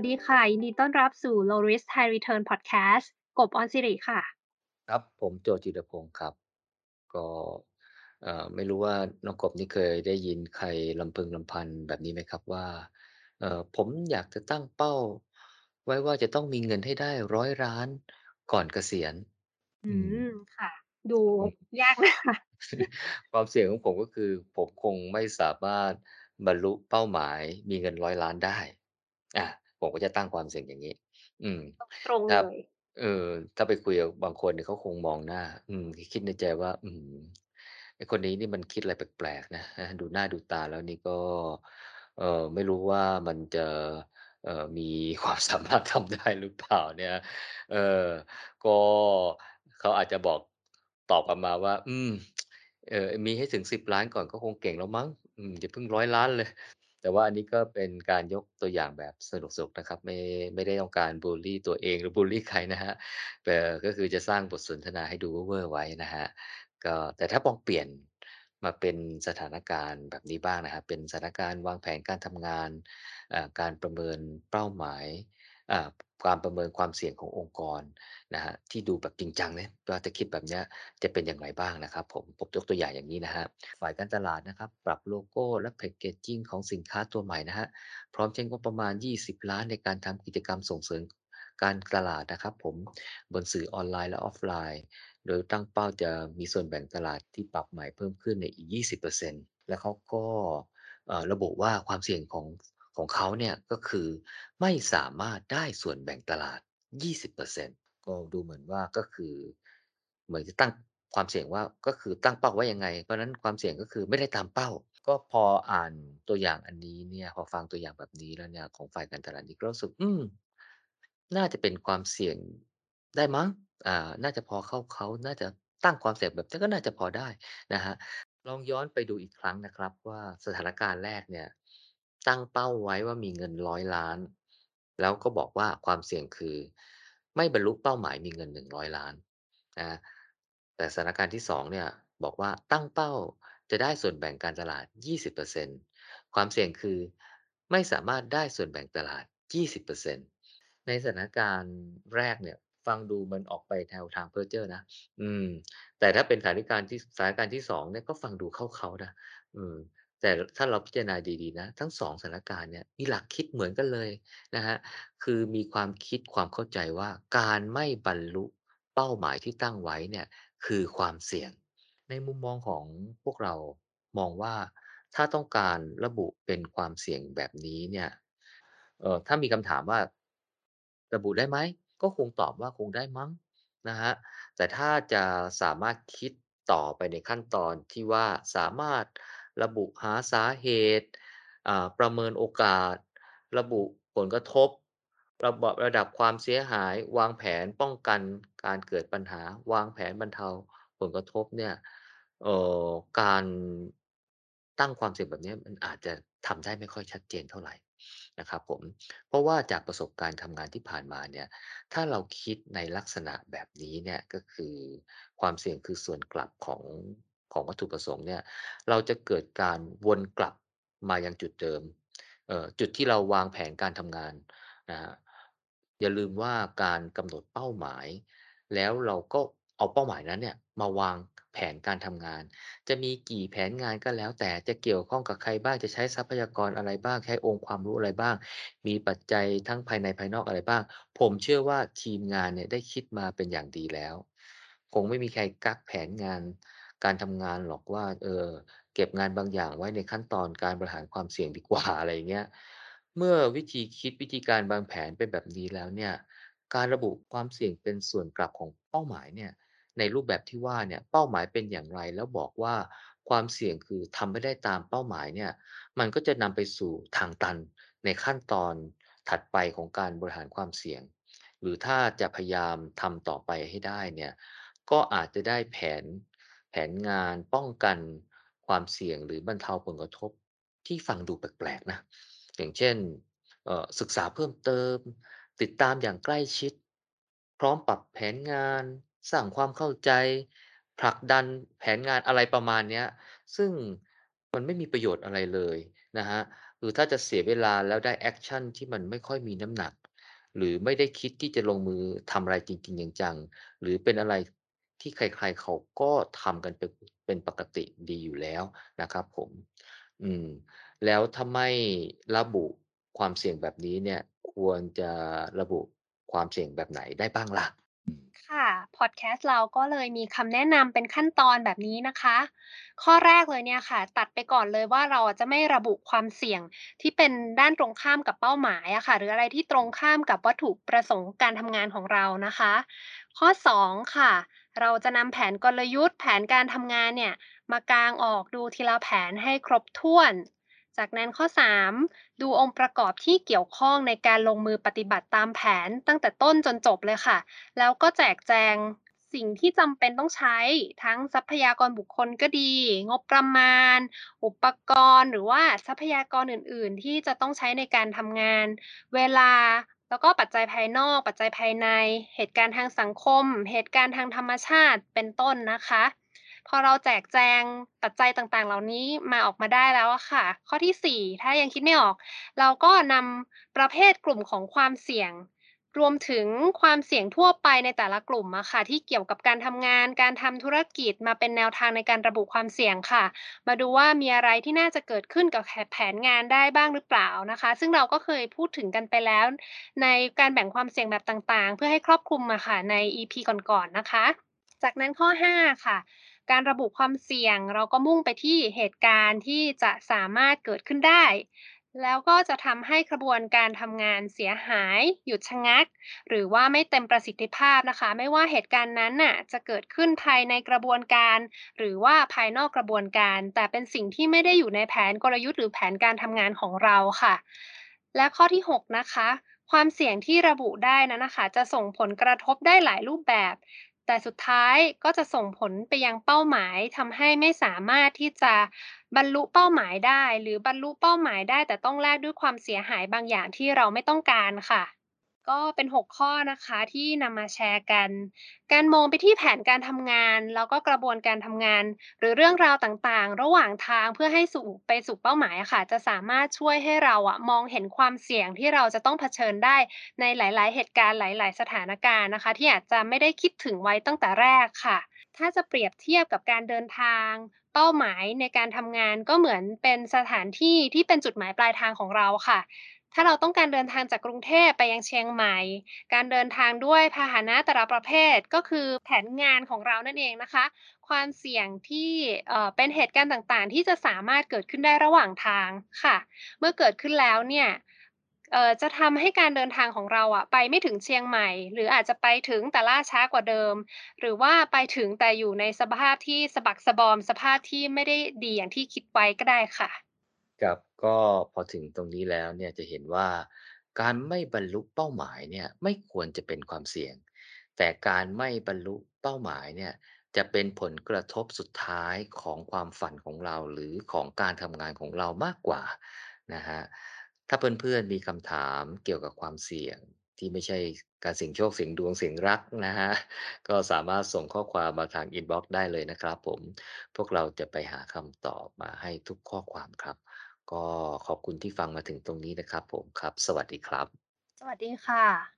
วัสดีค่ะ ยินดีต้อนรับสู่ Low Risk High Return Podcast กบออนสิริค่ะ ครับผมโจจิรพงศ์ครับ ก็เอ่อไม่รู้ว่าน้องกบนี่เคยได้ยินใครรำพึงรำพันแบบนี้ไหมครับว่าเอ่อผมอยากจะตั้งเป้า ไว้ว่าจะต้องมีเงินให้ได้100,000,000ก่อนเกษียณ อือืม มค่ะ ดูอืมยากนะค่ะความเสี่ยงของผมก็คือ ผมคงไม่สามารถบรรลุเป้าหมายมีเงิน100,000,000ได้อา ผมก็จะตั้งความเสี่ยงอย่างงี้ อืม ตรงครๆเับลย เออ ถ้าไปคุยกับบางคนเนี่ยเขาคงมองหน้า อืม คิดในใจว่า อื้อฮือไอ้คนนี้นี่มันคิดอะไรแปลกๆนะฮะดูหน้าดูตาแล้วนี่ก็ เอ่อไม่รู้ว่ามันจะ เอ่อมีความสามารถทำได้หรือเปล่า เนี่ย เออ ก็เขาอาจจะบอกตอบกลับมาว่า"อืม เอ่อมีให้ถึง10,000,000ก่อนก็คงเก่งแล้วมั้ง อืมอย่าเพิ่ง100,000,000เลย" แต่ว่าอันนี้ก็เป็นการยกตัวอย่างแบบสนุกๆนะครับ ไม่ไม่ได้ต้องการบูลลี่ตัวเองหรือบูลลี่ใครนะฮะแต่ก็คือจะสร้างบทสนทนาให้ดูเว่อร์ไว้นะฮะก็แต่ถ้าลองเปลี่ยนมาเป็นสถานการณ์แบบนี้บ้างนะครับ เป็นสถานการณ์วางแผนการทำงานอ่าการประเมินเป้าหมาย อ่าการประเมินความเสี่ยงขององค์กรนะครับที่ดูแบบจริงจังเนี่ยว่าถ้าคิดแบบเนี้ยจะเป็นอย่างไรบ้างนะครับ ผมผมยกตัวอย่างอย่างงี้นะครับฝ่ายการตลาดนะครับ ปรับโลโก้และแพ็กเกจจิ้งของสินค้าตัวใหม่นะครับพร้อมใช้งบประมาณ 20,000,000ในการทำกิจกรรมส่งเสริมการตลาดนะครับ ผมบนสื่อออนไลน์และออฟไลน์ โดยตั้งเป้าจะมีส่วนแบ่งตลาดที่ปรับใหม่เพิ่มขึ้นในอีก 20%แล้วเขาก็ระบุว่าความเสี่ยงของ ของเขาเนี่ยก็คือไม่สามารถได้ส่วนแบ่งตลาด 20%ก็ดูเหมือนว่าก็คือเหมือนจะตั้งความเสี่ยงว่าก็คือตั้งเป้าไว้ยังไง เพราะนั้นความเสี่ยงก็คือไม่ได้ตามเป้า ก็พออ่านตัวอย่างอันนี้เนี่ยพอฟังตัวอย่างแบบนี้แล้วเนี่ยของฝ่ายการตลาดนี้ก็รู้สึกอืมน่าจะเป็นความเสี่ยงได้มั้งอ่าน่าจะพอเข้าเขาน่าจะตั้งความเสี่ยงแบบนี้ก็น่าจะพอได้นะครับลองย้อนไปดูอีกครั้งนะครับ ว่าสถานการณ์แรกเนี่ย ตั้งเป้าไว้ว่ามีเงิน 100,000,000แล้วก็บอกว่าความเสี่ยงคือ ไม่บรรลุเป้าหมายมีเงิน 100,000,000นะ แต่สถานการณ์ที่ 2 เนี่ย บอกว่าตั้งเป้าจะได้ส่วนแบ่งการตลาด 20%ความเสี่ยงคือไม่สามารถได้ส่วนแบ่งตลาด 20%ในสถานการณ์แรกเนี่ยฟังดูมันออกไปแนวทางเพ้อเจ้อนะ อืม แต่ถ้าเป็นสถานการณ์ที่สถานการณ์ที่2เนี่ยก็ฟังดูเข้าเขานะ อืม แต่ถ้าเราพิจารณาดีๆนะ ทั้ง2สถานการณ์เนี่ยมีหลักคิดเหมือนกันเลยนะครับคือมีความคิดความเข้าใจว่าการไม่บรรลุเป้าหมายที่ตั้งไว้เนี่ยคือความเสี่ยง ในมุมมองของพวกเรามองว่าถ้าต้องการระบุเป็นความเสี่ยงแบบนี้เนี่ยเอ่อถ้ามีคำถามว่า ระบุได้ไหม?ก็คงตอบว่าคงได้มั้งนะครับแต่ถ้าจะสามารถคิดต่อไปในขั้นตอนที่ว่าสามารถ ระบุหาสาเหตุประเมินโอกาส ระบุผลกระทบ ระบะระดับความเสียหาย วางแผนป้องกันการเกิดปัญหา วางแผนบรรเทาผลกระทบเนี่ยการตั้งความเสี่ยงแบบนี้มันอาจจะทำได้ไม่ค่อยชัดเจนเท่าไหร่นะครับผมเพราะว่าจากประสบการณ์ทำงานที่ผ่านมาเนี่ยถ้าเราคิดในลักษณะแบบนี้เนี่ยก็คือความเสี่ยงคือส่วนกลับของ ของวัตถุประสงค์เนี่ยเราจะเกิดการวนกลับมายังจุดเดิมจุดที่เราวางแผนการทำงานนะอย่าลืมว่าการกำหนดเป้าหมาย แล้วเราก็เอาเป้าหมายนั้นเนี่ยมาวางแผนการทำงาน จะมีกี่แผนงานก็แล้ว แต่จะเกี่ยวข้องกับใครบ้างจะใช้ทรัพยากรอะไรบ้างใช้องค์ความรู้อะไรบ้าง มีปัจจัยทั้งภายในภายนอกอะไรบ้าง ผมเชื่อว่าทีมงานเนี่ยได้คิดมาเป็นอย่างดีแล้ว คงไม่มีใครกักแผนงาน การทำงานหรอกว่า เออ เก็บงานบางอย่างไว้ในขั้นตอนการบริหารความเสี่ยงดีกว่าอะไรเงี้ย เมื่อวิธีคิดวิธีการวางแผนเป็นแบบนี้แล้วเนี่ย การระบุความเสี่ยงเป็นส่วนกลับของเป้าหมายเนี่ย ในรูปแบบที่ว่าเนี่ยเป้าหมายเป็นอย่างไรแล้วบอกว่าความเสี่ยงคือทำไม่ได้ตามเป้าหมายเนี่ย มันก็จะนำไปสู่ทางตันในขั้นตอนถัดไปของการบริหารความเสี่ยง หรือถ้าจะพยายามทำต่อไปให้ได้เนี่ย ก็อาจจะได้แผน แผนงานป้องกันความเสี่ยงหรือบรรเทาผลกระทบที่ฟังดูแปลกๆนะอย่างเช่นศึกษาเพิ่มเติม ติดตามอย่างใกล้ชิด พร้อมปรับแผนงาน สร้างความเข้าใจ ผลักดันแผนงานอะไรประมาณนี้ซึ่งมันไม่มีประโยชน์อะไรเลยนะครับหรือถ้าจะเสียเวลาแล้วได้แอกชันที่มันไม่ค่อยมีน้ำหนัก หรือไม่ได้คิดที่จะลงมือทำอะไรจริงๆอย่างจังหรือเป็นอะไร ที่ใครๆเขาก็ทำกันเป็นเป็นปกติดีอยู่แล้วนะครับผมอืมแล้วถ้าไม่ระบุความเสี่ยงแบบนี้เนี่ย ควรจะระบุความเสี่ยงแบบไหนได้บ้างล่ะ ค่ะพอดแคสต์เราก็เลยมีคำแนะนำเป็นขั้นตอนแบบนี้นะคะ ข้อแรกเลยเนี่ยค่ะ ตัดไปก่อนเลยว่าเราจะไม่ระบุความเสี่ยงที่เป็นด้านตรงข้ามกับเป้าหมายอะค่ะ หรืออะไรที่ตรงข้ามกับวัตถุประสงค์การทำงานของเรานะคะ ข้อ 2 ค่ะ เราจะนำแผนกลยุทธ์ แผนการทำงานเนี่ยมากางออกดูทีละแผนให้ครบถ้วน จากนั้นข้อ 3 ดูองค์ประกอบที่เกี่ยวข้องในการลงมือปฏิบัติตามแผนตั้งแต่ต้นจนจบเลยค่ะ แล้วก็แจกแจงสิ่งที่จำเป็นต้องใช้ทั้งทรัพยากรบุคคลก็ดี งบประมาณ อุปกรณ์ หรือว่าทรัพยากรอื่น ๆ ที่จะต้องใช้ในการทำงาน เวลาแล้วก็ปัจจัยภายนอก ปัจจัยภายใน เหตุการณ์ทางสังคม เหตุการณ์ทางธรรมชาติเป็นต้นนะคะ พอเราแจกแจงปัจจัยต่างๆ เหล่านี้มาออกมาได้แล้วอะค่ะ ข้อที่ 4 ถ้ายังคิดไม่ออก เราก็นำประเภทกลุ่มของความเสี่ยง รวมถึงความเสี่ยงทั่วไปในแต่ละกลุ่มอะค่ะ ที่เกี่ยวกับการทำงาน การทำธุรกิจมาเป็นแนวทางในการระบุความเสี่ยงค่ะ มาดูว่ามีอะไรที่น่าจะเกิดขึ้นกับแผนงานได้บ้างหรือเปล่านะคะ ซึ่งเราก็เคยพูดถึงกันไปแล้ว ในการแบ่งความเสี่ยงแบบต่างๆ เพื่อให้ครอบคลุมอะค่ะใน EP ก่อนๆนะคะ จากนั้นข้อ 5 ค่ะ การระบุความเสี่ยง เราก็มุ่งไปที่เหตุการณ์ที่จะสามารถเกิดขึ้นได้ แล้วก็จะทำให้กระบวนการทำงานเสียหาย หยุดชะงัก หรือว่าไม่เต็มประสิทธิภาพนะคะ ไม่ว่าเหตุการณ์นั้นน่ะจะเกิดขึ้นภายในกระบวนการ หรือว่าภายนอกกระบวนการ แต่เป็นสิ่งที่ไม่ได้อยู่ในแผนกลยุทธ์หรือแผนการทำงานของเราค่ะ และข้อที่ 6 นะคะความเสี่ยงที่ระบุได้นั้นนะคะ จะส่งผลกระทบได้หลายรูปแบบ แต่สุดท้ายก็จะส่งผลไปยังเป้าหมายทำให้ไม่สามารถที่จะบรรลุเป้าหมายได้ หรือบรรลุเป้าหมายได้ แต่ต้องแลกด้วยความเสียหายบางอย่างที่เราไม่ต้องการค่ะ ก็เป็น 6 ข้อนะคะที่นำมาแชร์กัน การมองไปที่แผนการทำงาน แล้วก็กระบวนการทำงาน หรือเรื่องราวต่างๆ ระหว่างทางเพื่อให้สู่ไปสู่เป้าหมายค่ะ จะสามารถช่วยให้เราอะมองเห็นความเสี่ยงที่เราจะต้องเผชิญได้ในหลาย ๆ เหตุการณ์หลาย ๆ สถานการณ์นะคะ ที่อาจจะไม่ได้คิดถึงไว้ตั้งแต่แรกค่ะ ถ้าจะเปรียบเทียบกับการเดินทางเป้าหมายในการทำงานก็เหมือนเป็นสถานที่ที่เป็นจุดหมายปลายทางของเราค่ะ ถ้าเราต้องการเดินทางจากกรุงเทพไปยังเชียงใหม่ การเดินทางด้วยพาหนะแต่ละประเภทก็คือแผนงานของเรานั่นเองนะคะ ความเสี่ยงที่เป็นเหตุการณ์ต่างๆ ที่จะสามารถเกิดขึ้นได้ระหว่างทางค่ะ เมื่อเกิดขึ้นแล้วเนี่ยจะทำให้การเดินทางของเราอะไปไม่ถึงเชียงใหม่ หรืออาจจะไปถึงแต่ล่าช้ากว่าเดิม หรือว่าไปถึงแต่อยู่ในสภาพที่สะบักสะบอมสภาพที่ไม่ได้ดีอย่างที่คิดไว้ก็ได้ค่ะ ครับ ก็พอถึงตรงนี้แล้วเนี่ยจะเห็นว่า การไม่บรรลุเป้าหมายเนี่ยไม่ควรจะเป็นความเสี่ยง แต่การไม่บรรลุเป้าหมายเนี่ยจะเป็นผลกระทบสุดท้ายของความฝันของเรา หรือของการทำงานของเรามากกว่านะฮะถ้าเพื่อนๆมีคำถามเกี่ยวกับความเสี่ยงที่ไม่ใช่การเสี่ยงโชคเสี่ยงดวงเสี่ยงรักนะฮะก็สามารถส่งข้อความมาทาง inbox ได้เลยนะครับผม พวกเราจะไปหาคำตอบมาให้ทุกข้อความครับ ก็ขอบคุณที่ฟังมาถึงตรงนี้นะครับผมครับ สวัสดีครับ สวัสดีค่ะ